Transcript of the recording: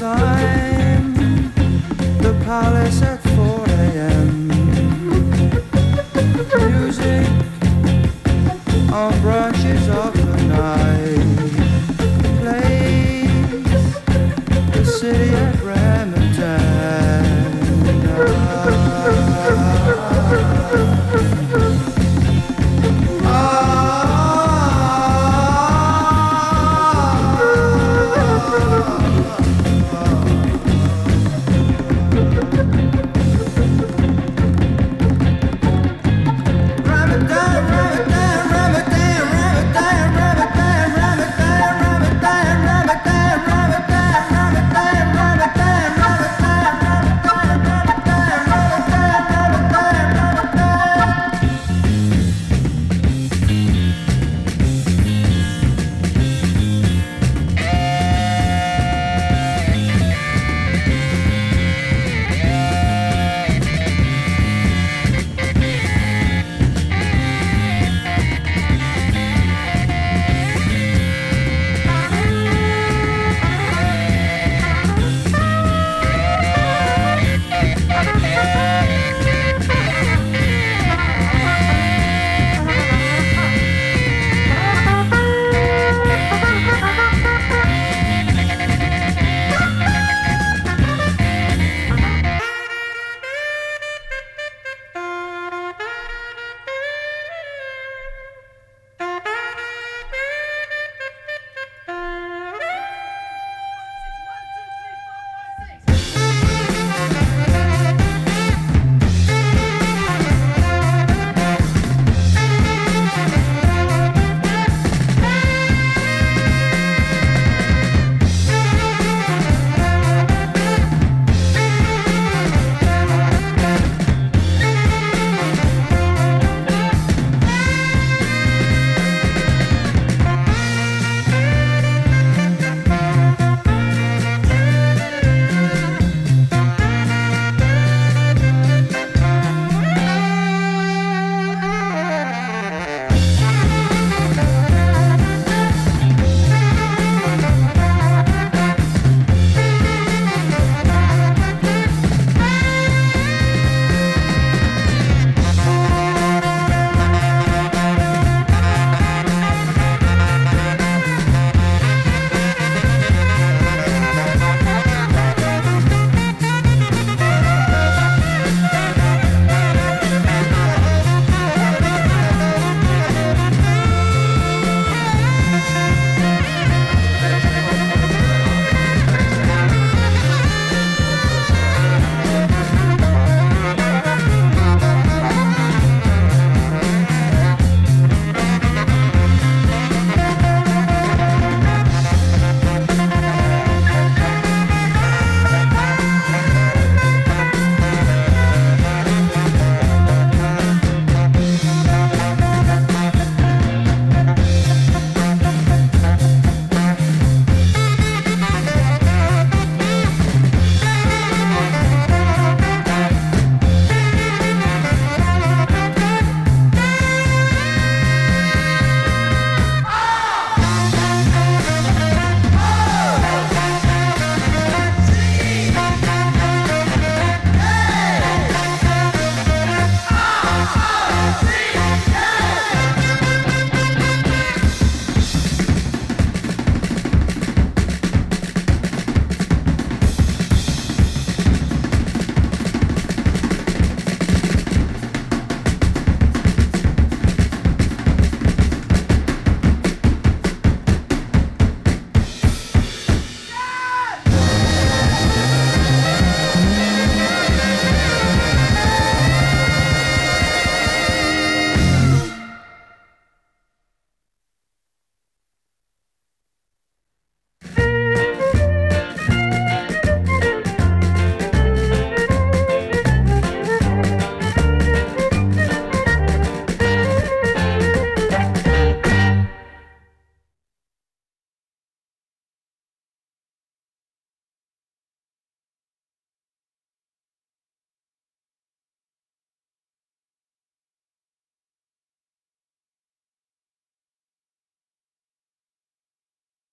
time. The palace